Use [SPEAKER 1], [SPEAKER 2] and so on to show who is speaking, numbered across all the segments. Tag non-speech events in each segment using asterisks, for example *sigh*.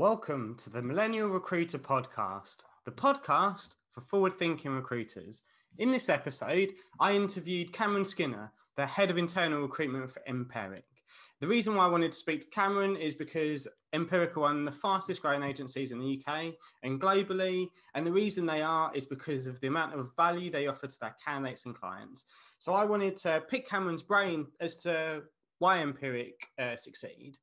[SPEAKER 1] Welcome to the Millennial Recruiter Podcast, the podcast for forward thinking recruiters. In this episode, I interviewed Cameron Skinner, the head of internal recruitment for Empiric. The reason why I wanted to speak to Cameron is because Empiric are one of the fastest growing agencies in the UK and globally. And the reason they are is because of the amount of value they offer to their candidates and clients. So I wanted to pick Cameron's brain as to why Empiric uh, succeed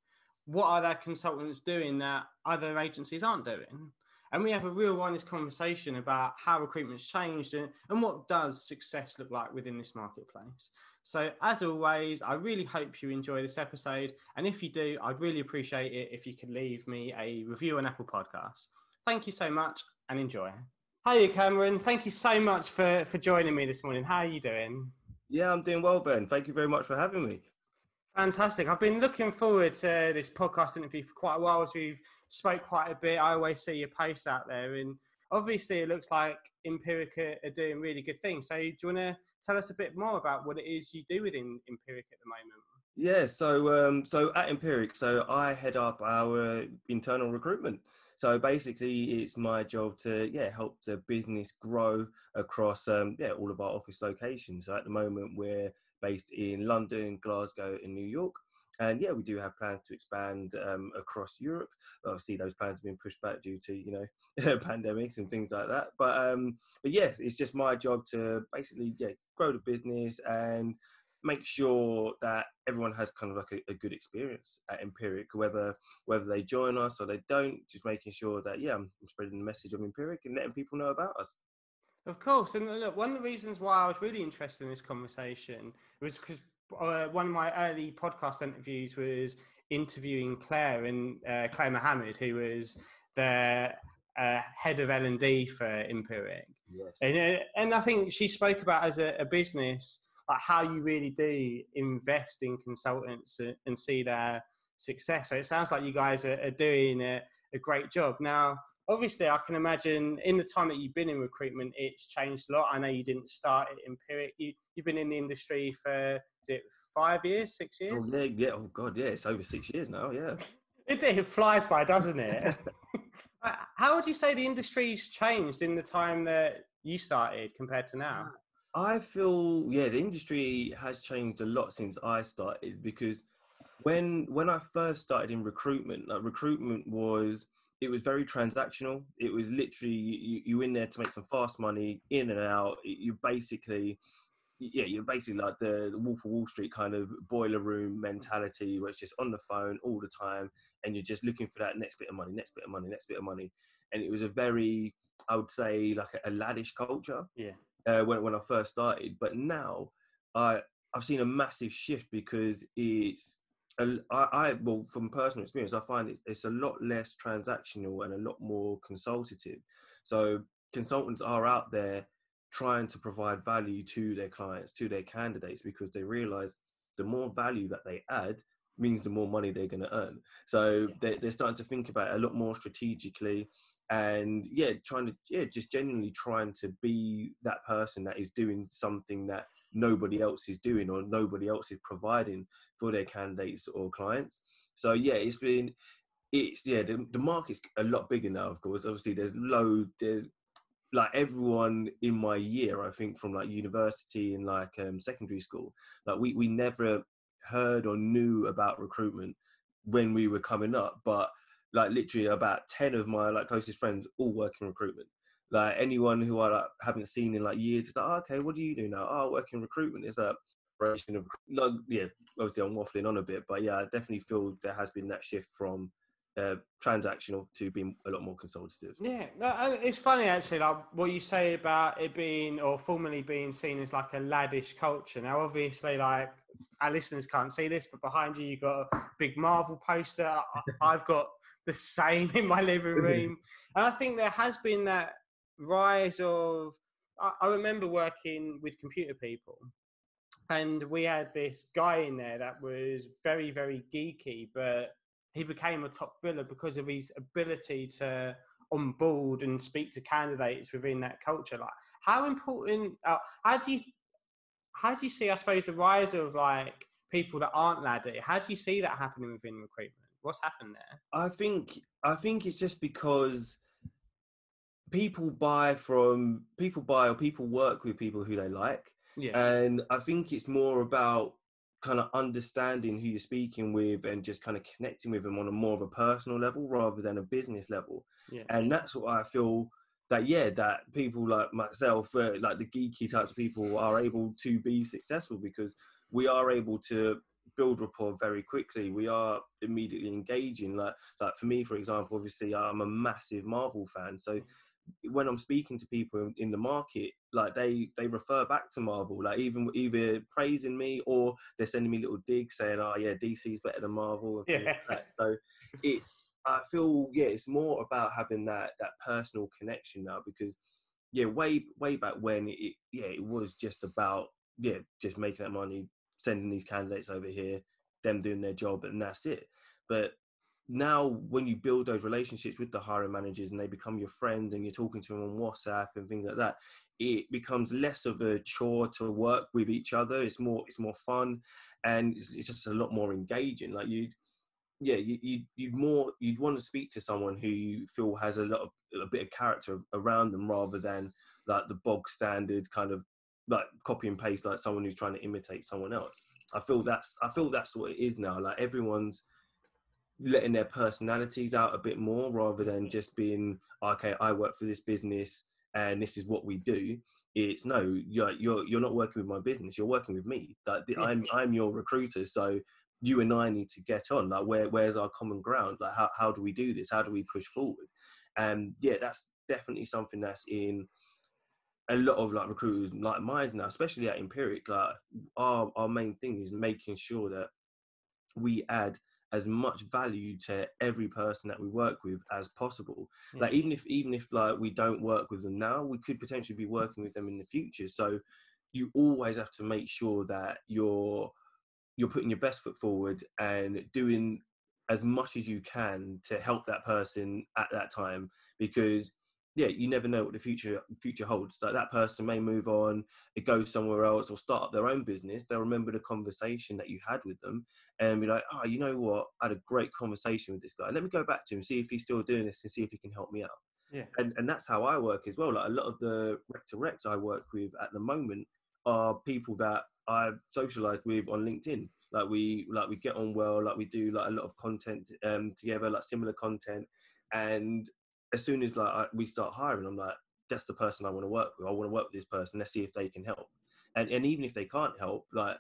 [SPEAKER 1] what are their consultants doing that other agencies aren't doing? And we have a real honest conversation about how recruitment's changed and, and what does success look like within this marketplace. So, as always, I really hope you enjoy this episode. And if you do, I'd really appreciate it if you could leave me a review on Apple Podcasts. Thank you so much and enjoy. Hi, Cameron. Thank you so much for, for joining me this morning. How are you doing?
[SPEAKER 2] Yeah, I'm doing well, Ben. Thank you very much for having me.
[SPEAKER 1] Fantastic. I've been looking forward to this podcast interview for quite a while. As we've spoke quite a bit. I always see your posts out there, and obviously it looks like Empiric are doing really good things. So, do you want to tell us a bit more about what it is you do within Empiric at the moment?
[SPEAKER 2] Yeah. So, um, so at Empiric, so I head up our internal recruitment. So basically, it's my job to yeah help the business grow across um, yeah all of our office locations. So at the moment, we're based in London, Glasgow, and New York. And yeah, we do have plans to expand um, across Europe. Obviously, those plans have been pushed back due to you know *laughs* pandemics and things like that. But um, but yeah, it's just my job to basically yeah grow the business and make sure that everyone has kind of like a, a, good experience at Empiric, whether whether they join us or they don't. Just making sure that yeah, I'm spreading the message of Empiric and letting people know about us.
[SPEAKER 1] Of course, and look, one of the reasons why I was really interested in this conversation was because uh, one of my early podcast interviews was interviewing Claire and uh, Claire Mohammed, who was the uh, head of L and D for Empiric. Yes. And, uh, and I think she spoke about as a, a, business like how you really do invest in consultants and, and see their success. So it sounds like you guys are, are doing a, a great job now obviously I can imagine in the time that you've been in recruitment, it's changed a lot. I know you didn't start at Empiric. You, have been in the industry for is it five years, six years?
[SPEAKER 2] Oh, yeah, yeah. Oh God, yeah. It's over six years now. Yeah. *laughs*
[SPEAKER 1] it, it flies by, doesn't it? *laughs* Uh, how would you say the industry's changed in the time that you started compared to now?
[SPEAKER 2] I feel yeah, the industry has changed a lot since I started because when when I first started in recruitment, like recruitment was it was very transactional. It was literally you, you in there to make some fast money, in and out. You basically, yeah, you're basically like the, the Wolf of Wall Street kind of boiler room mentality, where it's just on the phone all the time, and you're just looking for that next bit of money, next bit of money, next bit of money. And it was a very, I would say, like a, a laddish culture.
[SPEAKER 1] Yeah.
[SPEAKER 2] Uh, when when I first started, but now I I've seen a massive shift because it's I, I well from personal experience i find it, it's a lot less transactional and a lot more consultative. So consultants are out there trying to provide value to their clients to their candidates because they realize the more value that they add means the more money they're going to earn. So they're, they're starting to think about it a lot more strategically and yeah trying to yeah just genuinely trying to be that person that is doing something that nobody else is doing or nobody else is providing for their candidates or clients. So yeah, it's been it's yeah the, the market's a lot bigger now. Of course, obviously there's low there's like everyone in my year, I think from like university and like um, secondary school, like we we never heard or knew about recruitment when we were coming up, but like literally about 10 of my like closest friends all work in recruitment like anyone who I like, haven't seen in like years, is like, oh, okay, what do you do now? Oh, I work in recruitment. Is that operation of like, yeah. Obviously, I'm waffling on a bit, but yeah, I definitely feel there has been that shift from uh, transactional to being a lot more consultative.
[SPEAKER 1] Yeah, it's funny actually, like what you say about it being or formerly being seen as like a laddish culture. Now, obviously, like our listeners can't see this, but behind you, you've got a big Marvel poster. I've got the *laughs* same in my living *laughs* room, and I think there has been that rise of I, I remember working with computer people and we had this guy in there that was very very geeky but he became a top biller because of his ability to onboard and speak to candidates within that culture. Like how important uh, how do you how do you see i suppose the rise of like people that aren't laddie how do you see that happening within recruitment? What's happened there?
[SPEAKER 2] I think I think it's just because people buy from people buy or people work with people who they like.
[SPEAKER 1] Yeah.
[SPEAKER 2] And I think it's more about kind of understanding who you're speaking with and just kind of connecting with them on a more of a personal level rather than a business level.
[SPEAKER 1] Yeah.
[SPEAKER 2] And that's what I feel that yeah, that people like myself, uh, like the geeky types of people, are able to be successful because we are able to build rapport very quickly. We are immediately engaging. Like like for me, for example, obviously I'm a massive Marvel fan, so when I'm speaking to people in the market, like they they refer back to Marvel, like even either praising me or they're sending me little digs saying, "Oh yeah, DC's better than Marvel."
[SPEAKER 1] Yeah.
[SPEAKER 2] Like so it's I feel yeah, it's more about having that that personal connection now because yeah, way way back when it yeah it was just about yeah just making that money, sending these candidates over here, them doing their job, and that's it. But now when you build those relationships with the hiring managers and they become your friends and you're talking to them on WhatsApp and things like that, it becomes less of a chore to work with each other. It's more it's more fun and it's, it's just a lot more engaging. Like you yeah, you you you more you'd want to speak to someone who you feel has a lot of a bit of character around them rather than like the bog standard kind of like copy and paste like someone who's trying to imitate someone else. I feel that's I feel that's what it is now. Like everyone's letting their personalities out a bit more rather than mm-hmm. just being okay i work for this business and this is what we do. It's no you're you're, you're not working with my business you're working with me. Like i'm i'm your recruiter so you and i need to get on. Like where where's our common ground? Like how, how do we do this? How do we push forward? And yeah that's definitely something that's in a lot of like recruiters like mine now especially at empiric. Like our our main thing is making sure that we add as much value to every person that we work with as possible mm. like even if even if like we don't work with them now we could potentially be working with them in the future so you always have to make sure that you're you're putting your best foot forward and doing as much as you can to help that person at that time because yeah, you never know what the future future holds. Like that person may move on, it goes somewhere else, or start up their own business. They'll remember the conversation that you had with them, and be like, "Oh, you know what? I had a great conversation with this guy. Let me go back to him, see if he's still doing this, and see if he can help me out."
[SPEAKER 1] Yeah,
[SPEAKER 2] and and that's how I work as well. Like a lot of the rec to recs I work with at the moment are people that I've socialized with on LinkedIn. Like we like we get on well. Like we do like a lot of content um, together, like similar content, and as soon as like I, we start hiring, I'm like, that's the person I want to work with. I want to work with this person. Let's see if they can help. And and even if they can't help, like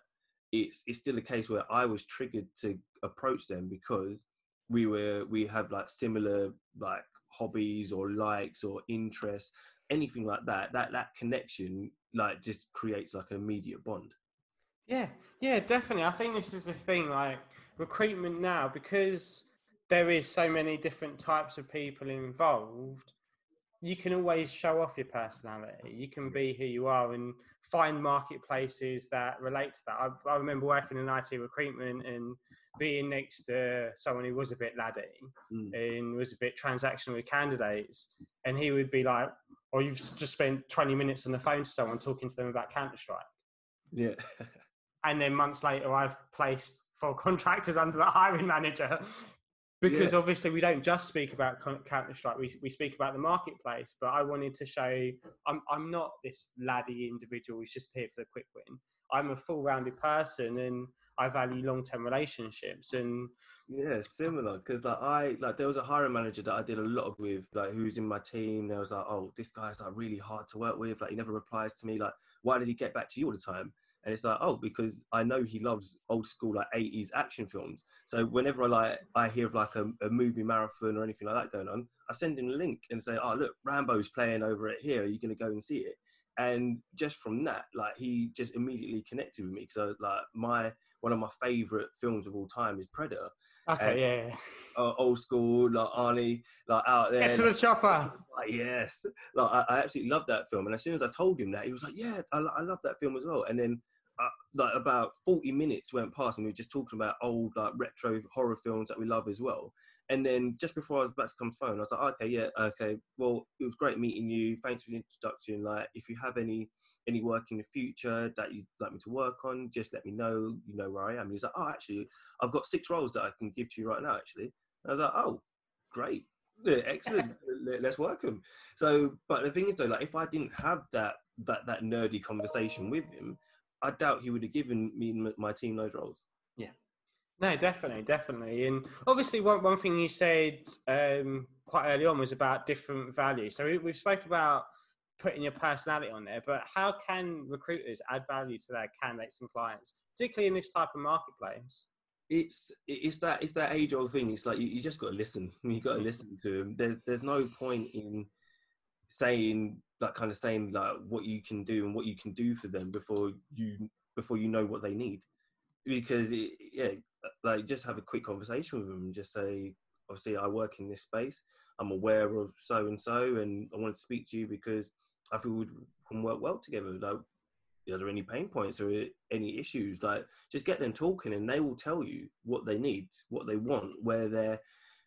[SPEAKER 2] it's it's still a case where I was triggered to approach them because we were we have like similar like hobbies or likes or interests, anything like that. That that connection like just creates like an immediate bond.
[SPEAKER 1] Yeah, yeah, definitely. I think this is the thing, like recruitment now, because there is so many different types of people involved you can always show off your personality. You can be who you are and find marketplaces that relate to that. I, I remember working in it recruitment and being next to someone who was a bit laddie mm. and was a bit transactional with candidates and he would be like or oh, you've just spent 20 minutes on the phone to someone talking to them about counter strike
[SPEAKER 2] yeah.
[SPEAKER 1] And then months later i've placed four *laughs* contractors under the hiring manager because yeah. obviously we don't just speak about Counter Strike. We we speak about the marketplace. But I wanted to show I'm I'm not this laddie individual who's just here for the quick win. I'm a full rounded person, and I value long term relationships. And
[SPEAKER 2] yeah, similar because like I like there was a hiring manager that I did a lot with, like who's in my team. There was like, oh, this guy's like really hard to work with. Like he never replies to me. Like why does he get back to you all the time? And it's like oh because i know he loves old school like 80s action films. So whenever i like i hear of like a, a, movie marathon or anything like that going on i send him a link and say oh look rambo's playing over it here. Are you going to go and see it? And just from that like he just immediately connected with me because like my one of my favorite films of all time is predator.
[SPEAKER 1] Okay and, yeah, yeah.
[SPEAKER 2] Uh, old school like arnie like out there.
[SPEAKER 1] Get to the chopper.
[SPEAKER 2] Like yes. Like I, I, absolutely love that film. And as soon as i told him that he was like yeah i, I love that film as well. And then uh, like about 40 minutes went past and we were just talking about old like retro horror films that we love as well. And then just before i was about to come to phone i was like okay yeah okay. Well it was great meeting you. Thanks for the introduction. Like if you have any any work in the future that you'd like me to work on just let me know. You know where i am. And he's like oh actually i've got six roles that i can give to you right now actually. And i was like oh great. Yeah, excellent. *laughs* Let's work them. So, but the thing is though, like if I didn't have that that that nerdy conversation with him, I doubt he would have given me my team those roles.
[SPEAKER 1] Yeah. No, definitely, definitely. And obviously, one, one thing you said um, quite early on was about different values. So we, we've spoke about putting your personality on there, but how can recruiters add value to their candidates and clients, particularly in this type of marketplace?
[SPEAKER 2] It's it's that it's that age old thing. It's like you, you just got to listen. *laughs* You got to listen to them. There's there's no point in saying like kind of saying like what you can do and what you can do for them before you before you know what they need. Because it, yeah like just have a quick conversation with them and just say obviously i work in this space. I'm aware of so and so and i want to speak to you because i feel we can work well together. Like are there any pain points or any issues? Like just get them talking and they will tell you what they need what they want where their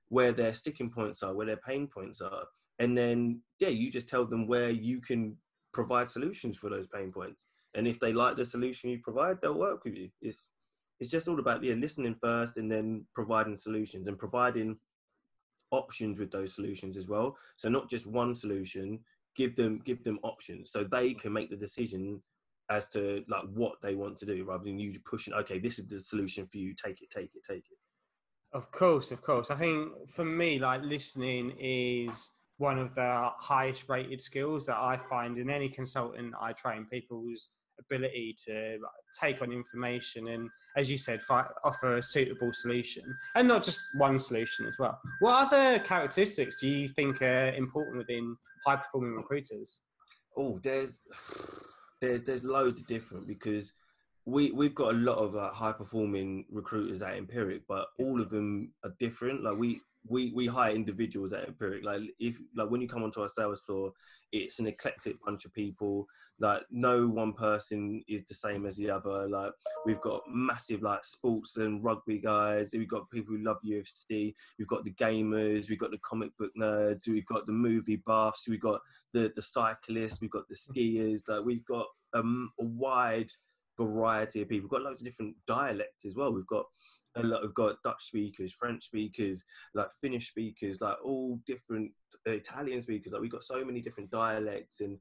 [SPEAKER 2] where their sticking points are where their pain points are and then yeah you just tell them where you can provide solutions for those pain points. And if they like the solution you provide they'll work with you. It's it's just all about yeah listening first and then providing solutions and providing options with those solutions as well. So not just one solution give them give them options so they can make the decision as to like what they want to do rather than you pushing okay this is the solution for you. Take it take it take it.
[SPEAKER 1] Of course of course. I think for me like listening is one of the highest rated skills that I find in any consultant I train people's ability to take on information and, as you said, offer a suitable solution and not just one solution as well. What other characteristics do you think are important within high performing recruiters?
[SPEAKER 2] Oh, there's *sighs* there's there's loads of different because we we've got a lot of uh, high performing recruiters at Empiric, but all of them are different. Like we we we hire individuals at Empiric. Like if like when you come onto our sales floor, it's an eclectic bunch of people. Like no one person is the same as the other. Like we've got massive like sports and rugby guys. We've got people who love UFC. We've got the gamers. We've got the comic book nerds. We've got the movie buffs. We've got the the cyclists. We've got the skiers. Like we've got um, a wide variety of people. We've got loads of different dialects as well. We've got a lot. We've got Dutch speakers, French speakers, like Finnish speakers, like all different uh, Italian speakers. Like we've got so many different dialects and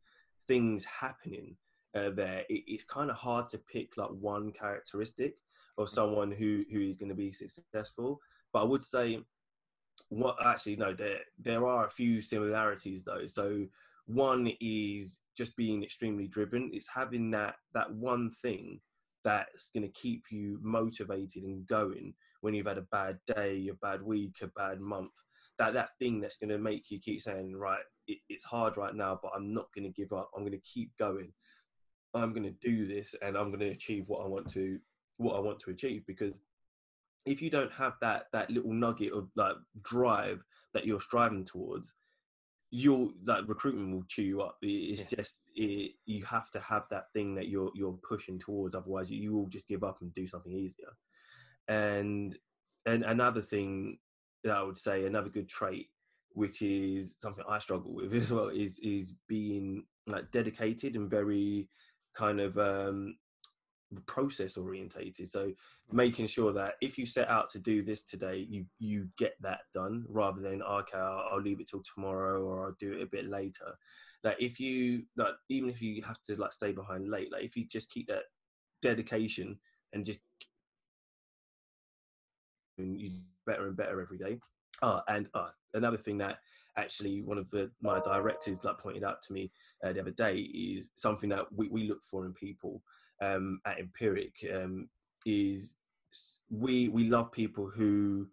[SPEAKER 2] things happening uh, there. It, it's kind of hard to pick like one characteristic of mm. someone who who is going to be successful. But I would say, what actually no, there there are a few similarities though. So one is just being extremely driven. It's having that that one thing that's going to keep you motivated and going when you've had a bad day, a bad week, a bad month. That that thing that's going to make you keep saying, right, it, it's hard right now, but I'm not going to give up. I'm going to keep going. I'm going to do this, and I'm going to achieve what I want to what I want to achieve. Because if you don't have that that little nugget of like drive that you're striving towards, you'll like recruitment will chew you up. It's yeah. just it, you have to have that thing that you're you're pushing towards. Otherwise, you, you will just give up and do something easier. And and another thing that I would say, another good trait, which is something I struggle with *laughs* as well, is is being like dedicated and very kind of um process orientated. So making sure that if you set out to do this today you you get that done rather than okay I'll, I'll, leave it till tomorrow or i'll do it a bit later. Like if you like even if you have to like stay behind late like if you just keep that dedication and just and you better and better every day. Uh, and uh, another thing that actually one of the, my directors like pointed out to me uh, the other day is something that we, we look for in people um, at Empiric um, is we we love people who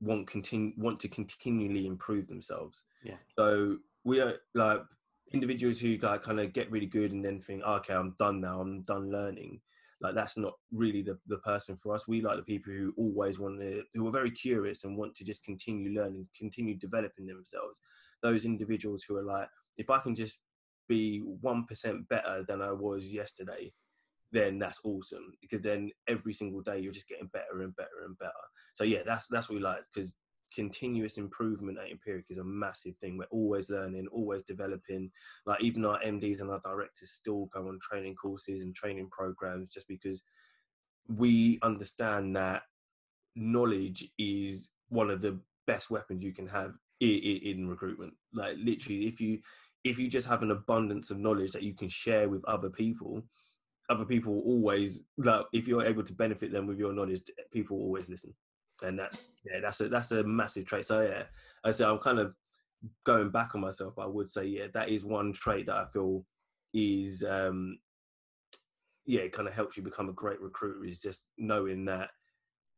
[SPEAKER 2] want continue want to continually improve themselves.
[SPEAKER 1] Yeah.
[SPEAKER 2] So we are like individuals who like, kind of get really good and then think, okay, I'm done now. I'm done learning. Like that's not really the, the person for us. We like the people who always want to, who are very curious and want to just continue learning, continue developing themselves. Those individuals who are like, if I can just be one percent better than I was yesterday, then that's awesome because then every single day you're just getting better and better and better. So yeah, that's that's what we like because continuous improvement at Empiric is a massive thing. We're always learning, always developing. Like even our MDs and our directors still go on training courses and training programs just because we understand that knowledge is one of the best weapons you can have in, in recruitment. Like literally, if you if you just have an abundance of knowledge that you can share with other people, other people always like if you're able to benefit them with your knowledge, people always listen. And that's yeah, that's a that's a massive trait. So yeah, I say I'm kind of going back on myself, I would say yeah, that is one trait that I feel is um yeah, it kind of helps you become a great recruiter is just knowing that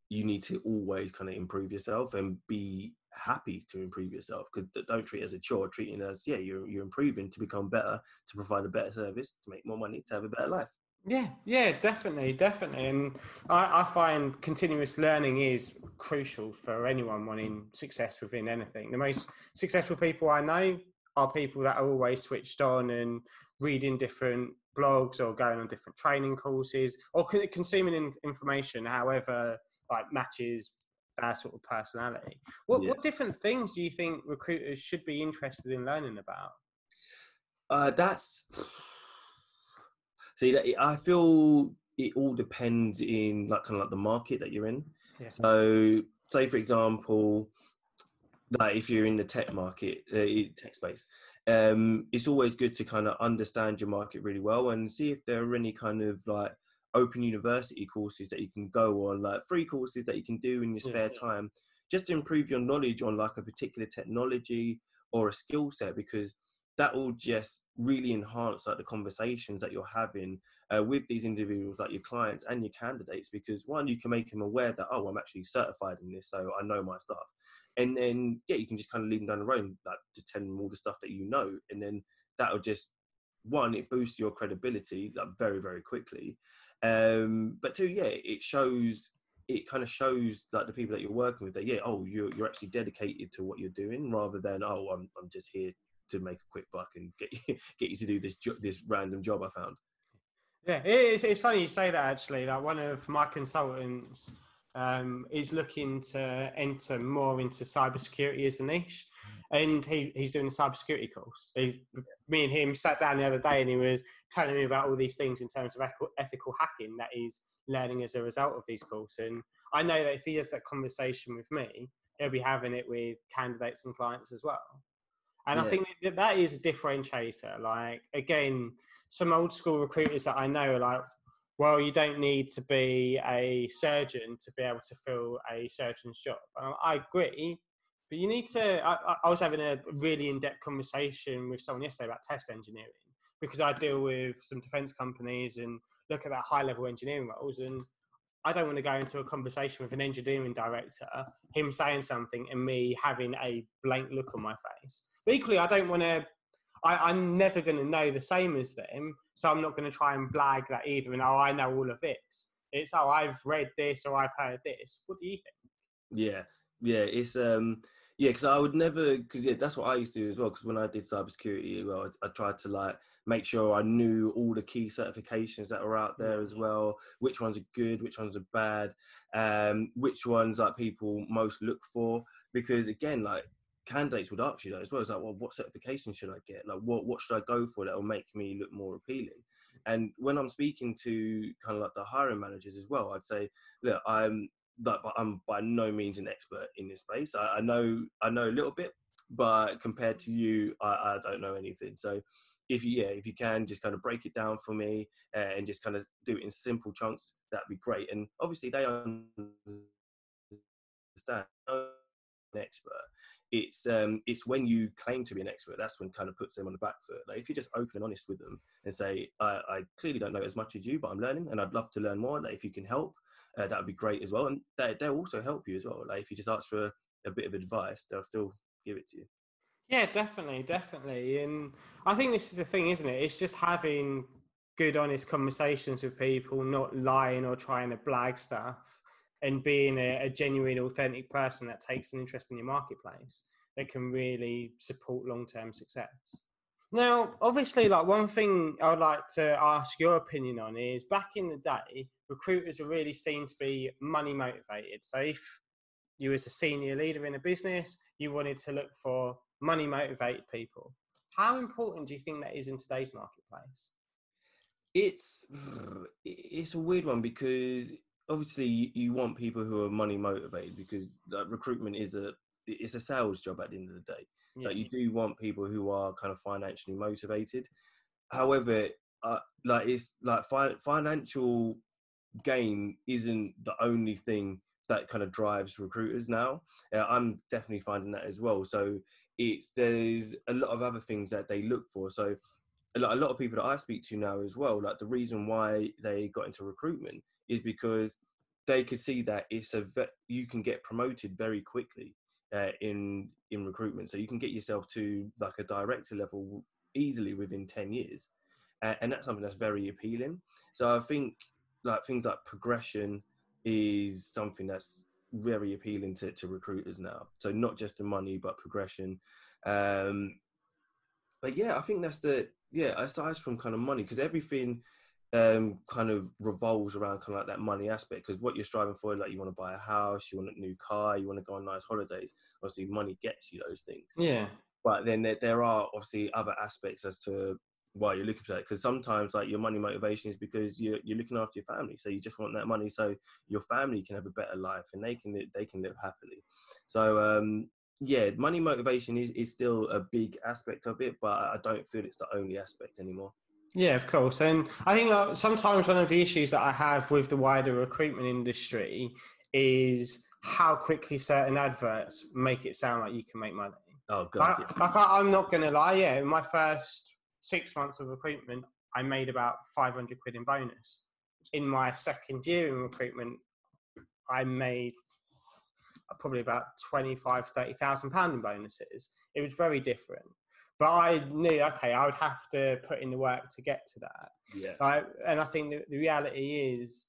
[SPEAKER 2] you need to always kind of improve yourself and be happy to improve yourself because don't treat it as a chore treat it as yeah you're, you're improving to become better to provide a better service to make more money to have a better life
[SPEAKER 1] yeah yeah definitely definitely and I, I find continuous learning is crucial for anyone wanting success within anything the most successful people i know are people that are always switched on and reading different blogs or going on different training courses or consuming information however like matches their sort of personality. What yeah. what different things do you think recruiters should be interested in learning about?
[SPEAKER 2] Uh, that's see, that I feel it all depends in like kind of like the market that you're in. Yeah. So, say for example, like if you're in the tech market, uh, tech space, um, it's always good to kind of understand your market really well and see if there are any kind of like open university courses that you can go on, like free courses that you can do in your spare yeah. time, just to improve your knowledge on like a particular technology or a skill set, because that will just really enhance like the conversations that you're having uh, with these individuals, like your clients and your candidates. Because one, you can make them aware that oh, I'm actually certified in this, so I know my stuff. And then yeah, you can just kind of lead them down the road, like to tell them all the stuff that you know, and then that'll just one, it boosts your credibility like very very quickly, um, but two, yeah, it shows it kind of shows like the people that you're working with that yeah, oh, you're you're actually dedicated to what you're doing rather than oh, I'm I'm just here to make a quick buck and get you, *laughs* get you to do this this random job I found.
[SPEAKER 1] Yeah, it's, it's funny you say that actually. Like one of my consultants um, is looking to enter more into cybersecurity as a niche, and he, he's doing a cybersecurity course. He, me and him sat down the other day, and he was telling me about all these things in terms of ethical hacking that he's learning as a result of these courses. And I know that if he has that conversation with me, he'll be having it with candidates and clients as well. And yeah. I think that that is a differentiator. Like again, some old school recruiters that I know are like, well, you don't need to be a surgeon to be able to fill a surgeon's job. And I agree, but you need to. I, I was having a really in depth conversation with someone yesterday about test engineering because I deal with some defense companies and look at that high level engineering roles. And I don't want to go into a conversation with an engineering director, him saying something and me having a blank look on my face. But equally, I don't want to I, am never going to know the same as them, so I'm not going to try and blag that either. And oh, I know all of this. It's oh, I've read this or I've heard this. What do you think?
[SPEAKER 2] Yeah, yeah, it's um, yeah, because I would never, because yeah, that's what I used to do as well. Because when I did cybersecurity, well, I, I, tried to like make sure I knew all the key certifications that were out there as mm-hmm. well. Which ones are good, which ones are bad, um, which ones like people most look for. Because again, like candidates would ask you that as well. It's like, well, what certification should I get? Like, what what should I go for that will make me look more appealing? And when I'm speaking to kind of like the hiring managers as well, I'd say, look, I'm that I'm by no means an expert in this space. I, I know I know a little bit, but compared to you, I, I, don't know anything. So if you yeah, if you can just kind of break it down for me and just kind of do it in simple chunks, that'd be great. And obviously they understand an expert it's um, it's when you claim to be an expert that's when kind of puts them on the back foot. Like if you're just open and honest with them and say, I, I clearly don't know as much as you, but I'm learning and I'd love to learn more. Like if you can help, uh, that would be great as well. And they, they'll also help you as well. Like if you just ask for a, a bit of advice, they'll still give it to you.
[SPEAKER 1] Yeah, definitely, definitely. And I think this is the thing, isn't it? It's just having good, honest conversations with people, not lying or trying to blag stuff and being a, a, genuine, authentic person that takes an interest in your marketplace that can really support long term success. Now, obviously, like one thing I would like to ask your opinion on is back in the day, recruiters were really seen to be money motivated. So if you was a senior leader in a business, you wanted to look for money motivated people. How important do you think that is in today's marketplace?
[SPEAKER 2] It's it's a weird one because obviously you want people who are money motivated because recruitment is a it's a sales job at the end of the day.
[SPEAKER 1] Yeah.
[SPEAKER 2] Like you do want people who are kind of financially motivated. However, uh, like it's like fi- financial gain isn't the only thing that kind of drives recruiters now. Uh, I'm definitely finding that as well. So it's there's a lot of other things that they look for. So a lot, of people that I speak to now as well, like the reason why they got into recruitment is because they could see that it's a ve- you can get promoted very quickly uh, in in recruitment. So you can get yourself to like a director level easily within ten years, and that's something that's very appealing. So I think like things like progression is something that's very appealing to, to recruiters now. So not just the money, but progression. Um, but yeah, I think that's the yeah. Aside from kind of money, because everything um, kind of revolves around kind of like that money aspect. Because what you're striving for, like you want to buy a house, you want a new car, you want to go on nice holidays. Obviously, money gets you those things.
[SPEAKER 1] Yeah.
[SPEAKER 2] But then there, there are obviously other aspects as to why you're looking for that. Because sometimes like your money motivation is because you're you're looking after your family, so you just want that money so your family can have a better life and they can li- they can live happily. So um, yeah, money motivation is is still a big aspect of it, but I don't feel it's the only aspect anymore.
[SPEAKER 1] Yeah, of course. And I think uh, sometimes one of the issues that I have with the wider recruitment industry is how quickly certain adverts make it sound like you can make money.
[SPEAKER 2] Oh god,
[SPEAKER 1] Like,
[SPEAKER 2] yeah.
[SPEAKER 1] like I, I'm not going to lie. Yeah, in my first six months of recruitment, I made about 500 quid in bonus. In my second year in recruitment, I made probably about 25, 30,000 pound in bonuses. It was very different. But I knew, okay, I would have to put in the work to get to that.
[SPEAKER 2] yeah,
[SPEAKER 1] Like, and I think the, the reality is,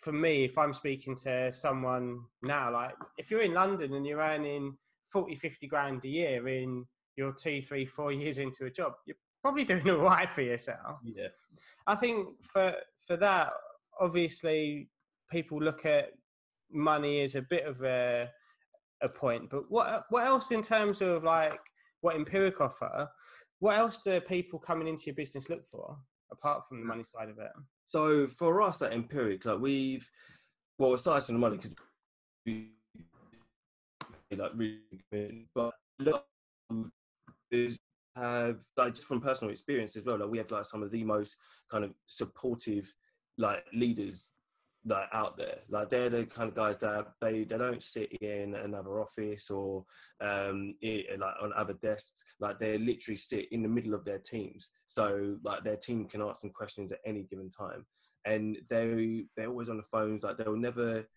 [SPEAKER 1] for me, if I'm speaking to someone now, like if you're in London and you're earning 40, 50 grand a year in your two, three, four years into a job, you're probably *laughs* doing all right for yourself.
[SPEAKER 2] yeah,
[SPEAKER 1] I think for for that, obviously, people look at money as a bit of a a point. But what what else in terms of like what Empiric offer? What else do people coming into your business look for apart from the money side of it?
[SPEAKER 2] So for us at Empiric, like we've, well, aside from the money, because we like really, good, but a lot of is have like just from personal experience as well. Like we have like some of the most kind of supportive like leaders like out there. Like they're the kind of guys that they they don't sit in another office or um i like on other desks. Like they literally sit in the middle of their teams. So like their team can ask them questions at any given time, and they they're always on the phones. Like they'll never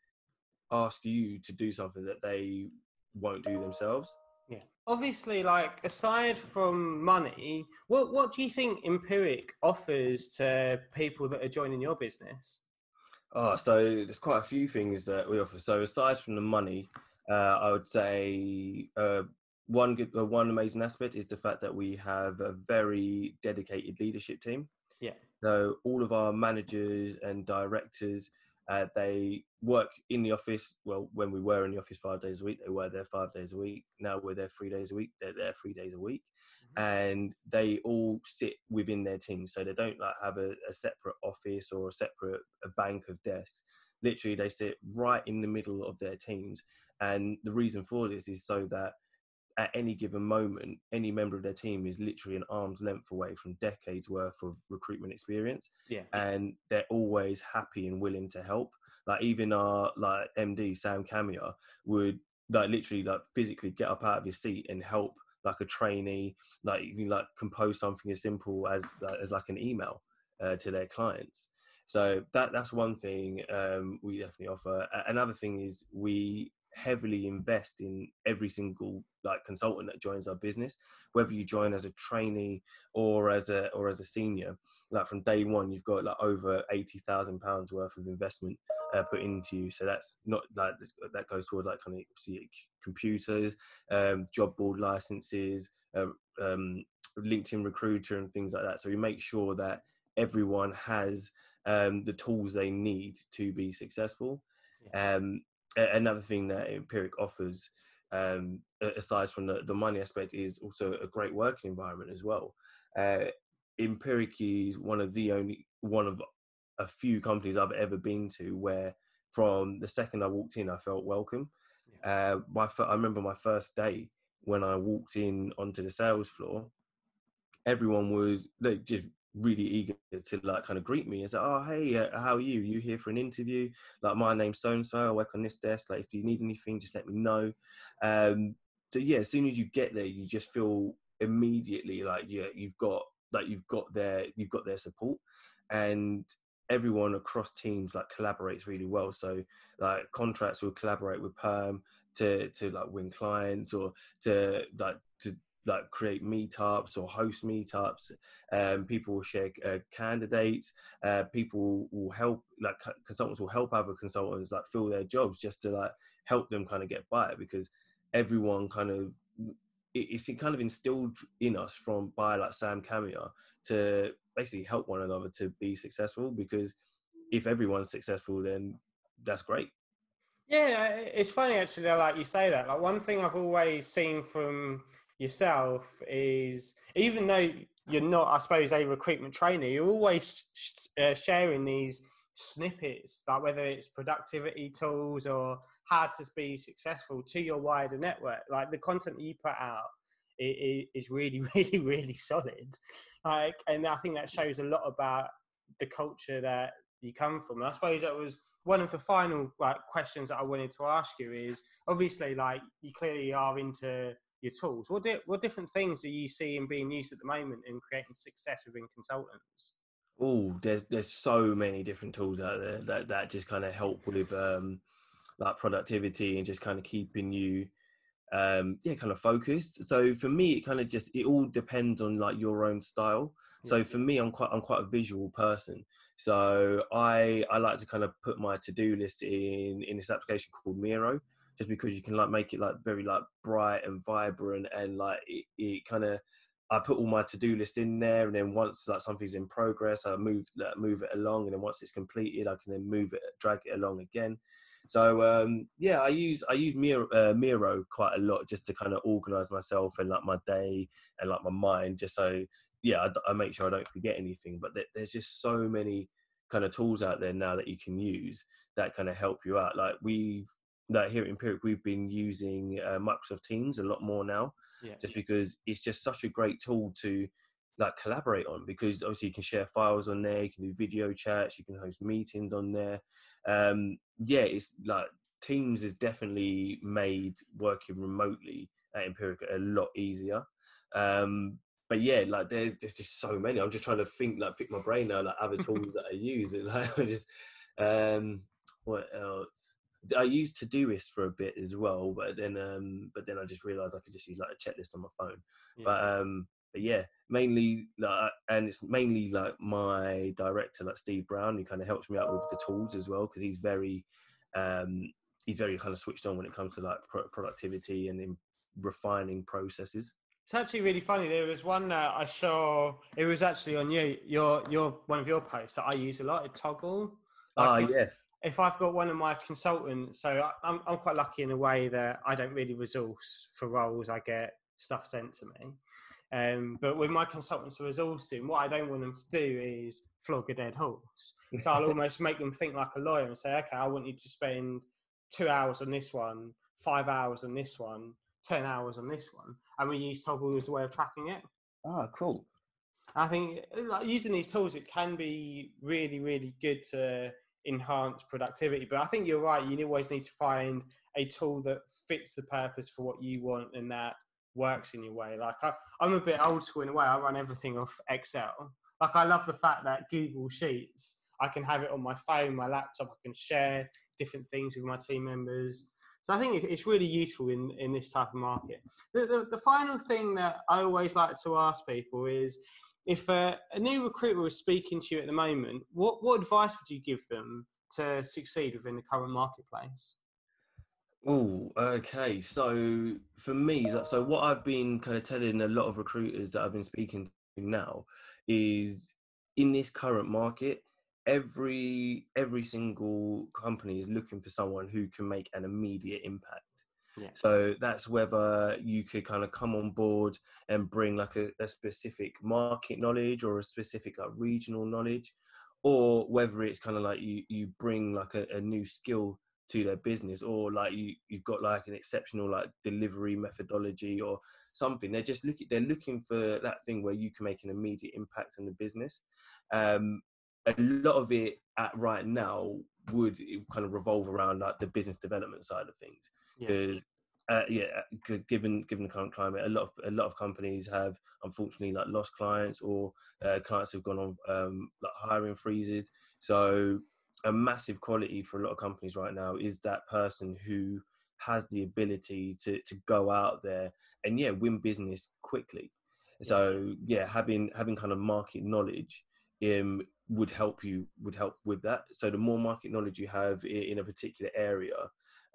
[SPEAKER 2] ask you to do something that they won't do themselves.
[SPEAKER 1] Yeah. Obviously, like aside from money, what what do you think Empiric offers to people that are joining your business?
[SPEAKER 2] Oh, so there's quite a few things that we offer. So aside from the money, uh, I would say uh, one good, uh, one amazing aspect is the fact that we have a very dedicated leadership team.
[SPEAKER 1] Yeah.
[SPEAKER 2] So all of our managers and directors, uh, they work in the office. Well, when we were in the office five days a week, they were there five days a week. Now we're there three days a week. They're there three days a week, and they all sit within their team. So they don't like have a, a separate office or a separate a bank of desks. Literally, they sit right in the middle of their teams. And the reason for this is so that at any given moment, any member of their team is literally an arm's length away from decades worth of recruitment experience,
[SPEAKER 1] Yeah.
[SPEAKER 2] and they're always happy and willing to help. Like even our like MD Sam Camia would like literally like physically get up out of his seat and help like a trainee, like even like compose something as simple as like, as like an email uh, to their clients. So that that's one thing um, we definitely offer. Another thing is we heavily invest in every single like consultant that joins our business whether you join as a trainee or as a or as a senior like from day one you've got like over 80,000 pounds worth of investment uh, put into you. So that's not like that goes towards like kind of obviously computers um, job board licenses uh, um, linkedin recruiter and things like that. So we make sure that everyone has um, the tools they need to be successful. Um, another thing that Empiric offers, um, aside from the, the money aspect, is also a great working environment as well. Uh, Empiric is one of the only one of a few companies I've ever been to where, from the second I walked in, I felt welcome. Uh, my I remember my first day when I walked in onto the sales floor. Everyone was like just really eager to like kind of greet me and say, "Oh, hey, uh, how are you? You here for an interview? Like, my name's so and so. I work on this desk. Like, if you need anything, just let me know." Um, so yeah, as soon as you get there, you just feel immediately like yeah, you've got like you've got their you've got their support, and everyone across teams like collaborates really well. So like contracts will collaborate with perm to to like win clients or to like like create meetups or host meetups. Um, people will share uh, candidates. Uh, people will help like consultants will help other consultants like fill their jobs just to like help them kind of get by because everyone kind of it's kind of instilled in us from by like Sam Camia to basically help one another to be successful because if everyone's successful then that's great
[SPEAKER 1] yeah it's funny actually like you say that like one thing i've always seen from yourself is even though you're not i suppose a recruitment trainer you're always uh, sharing these snippets like whether it's productivity tools or how to be successful to your wider network like the content that you put out is really *laughs* really really solid like, and I think that shows a lot about the culture that you come from. And I suppose that was one of the final like questions that I wanted to ask you is obviously like you clearly are into your tools. What di- what different things are you seeing being used at the moment in creating success within consultants?
[SPEAKER 2] Oh, there's there's so many different tools out there that that just kind of help with um like productivity and just kind of keeping you um yeah kind of focused. So for me it kind of just it all depends on like your own style. So for me i'm quite i'm quite a visual person. So i i like to kind of put my to-do list in in this application called miro just because you can like make it like very like bright and vibrant and like it, it kind of I put all my to-do list in there, and then once like something's in progress, I move like, move it along, and then once it's completed, I can then move it, drag it along again. So um, yeah, I use I use Miro, uh, Miro quite a lot just to kind of organize myself and like my day and like my mind, just so yeah, I, I make sure I don't forget anything. But there's just so many kind of tools out there now that you can use that kind of help you out. Like we've like here at Empiric, we've been using uh, Microsoft Teams a lot more now, yeah. just because it's just such a great tool to like collaborate on because obviously you can share files on there, you can do video chats, you can host meetings on there. Um, yeah, it's like Teams has definitely made working remotely at Empiric a lot easier. Um, but yeah, like there's there's just so many. I'm just trying to think, like pick my brain now, like other tools *laughs* that I use. It *laughs* like I just um, what else? I used Todoist for a bit as well, but then um, but then I just realised I could just use like a checklist on my phone. Yeah. But um, but yeah, mainly like, and it's mainly like my director, like Steve Brown, who kind of helps me out with the tools as well because he's very, um, he's very kind of switched on when it comes to like pro- productivity and in refining processes.
[SPEAKER 1] It's actually really funny. There was one that I saw. It was actually on you. Your your one of your posts that I use a lot. It Toggl.
[SPEAKER 2] Ah, like uh, yes.
[SPEAKER 1] If I've got one of my consultants, so I'm I'm quite lucky in a way that I don't really resource for roles. I get stuff sent to me. Um, but with my consultants resourcing, what I don't want them to do is flog a dead horse. So I'll *laughs* almost make them think like a lawyer and say, okay, I want you to spend two hours on this one, five hours on this one, 10 hours on this one. And we use Toggl as a way of tracking it.
[SPEAKER 2] Ah, cool.
[SPEAKER 1] I think like, using these tools, it can be really, really good to enhance productivity. But I think you're right. You always need to find a tool that fits the purpose for what you want and that works in your way. Like I, I'm a bit old school in a way. I run everything off Excel. Like I love the fact that Google Sheets, I can have it on my phone, my laptop. I can share different things with my team members. So I think it's really useful in, in this type of market. The, the, the final thing that I always like to ask people is, if a, a new recruiter was speaking to you at the moment, what, what advice would you give them to succeed within the current marketplace?
[SPEAKER 2] Oh, okay. So for me, so what I've been kind of telling a lot of recruiters that I've been speaking to now is in this current market, every every single company is looking for someone who can make an immediate impact. So that's whether you could kind of come on board and bring like a, a specific market knowledge or a specific like regional knowledge, or whether it's kind of like you you bring like a, a new skill to their business or like you you've got like an exceptional like delivery methodology or something. They're just looking they're looking for that thing where you can make an immediate impact on the business. Um a lot of it at right now would kind of revolve around like the business development side of things because yeah. Uh, yeah, given given the current climate, a lot of a lot of companies have unfortunately like lost clients or uh, clients have gone on um, like hiring freezes. So a massive quality for a lot of companies right now is that person who has the ability to to go out there and yeah win business quickly. So yeah, having having kind of market knowledge um, would help you would help with that. So the more market knowledge you have in, a particular area,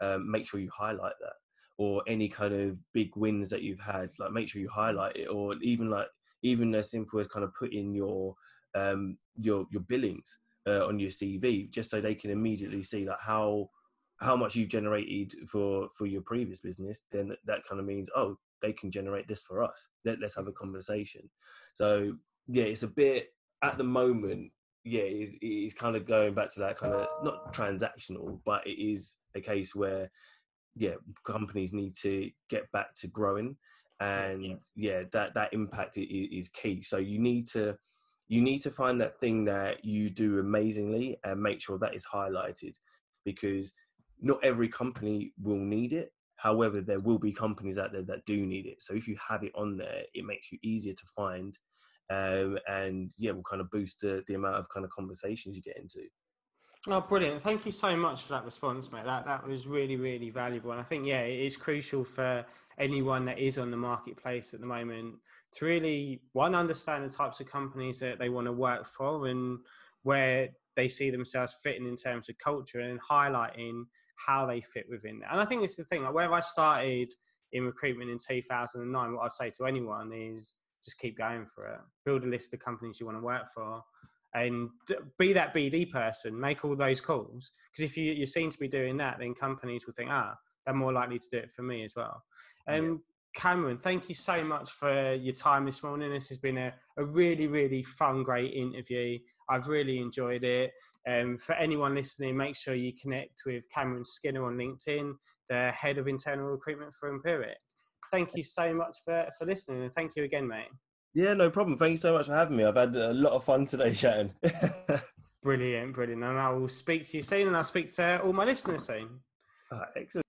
[SPEAKER 2] um, make sure you highlight that. Or any kind of big wins that you've had, like make sure you highlight it. Or even like even as simple as kind of put in your um, your your billings uh, on your CV, just so they can immediately see like how how much you generated for for your previous business. Then that kind of means oh they can generate this for us. Let, let's have a conversation. So yeah, it's a bit at the moment yeah, it is, it is kind of going back to that kind of not transactional, but it is a case where yeah, companies need to get back to growing, and yeah, yeah that that impact is, is key. So you need to you need to find that thing that you do amazingly and make sure that is highlighted because not every company will need it. However there will be companies out there that do need it. So if you have it on there it makes you easier to find um, and yeah, will kind of boost the, the amount of kind of conversations you get into.
[SPEAKER 1] Oh, brilliant! Thank you so much for that response, mate. That that was really really valuable, and I think yeah, it is crucial for anyone that is on the marketplace at the moment to really one understand the types of companies that they want to work for and where they see themselves fitting in terms of culture and highlighting how they fit within that. And I think it's the thing. Like where I started in recruitment in 2009, what I'd say to anyone is just keep going for it. Build a list of companies you want to work for, and be that BD person. Make all those calls because if you, you seem to be doing that, then companies will think, ah, they're more likely to do it for me as well. And um, Cameron, thank you so much for your time this morning. This has been a, a really, really fun, great interview. I've really enjoyed it. Um, for anyone listening, make sure you connect with Cameron Skinner on LinkedIn, the head of internal recruitment for Empiric thank you so much for, for listening and thank you again, mate.
[SPEAKER 2] Yeah, no problem. Thank you so much for having me. I've had a lot of fun today *laughs* chatting.
[SPEAKER 1] brilliant, brilliant. And I will speak to you soon and I'll speak to all my listeners soon.
[SPEAKER 2] Excellent.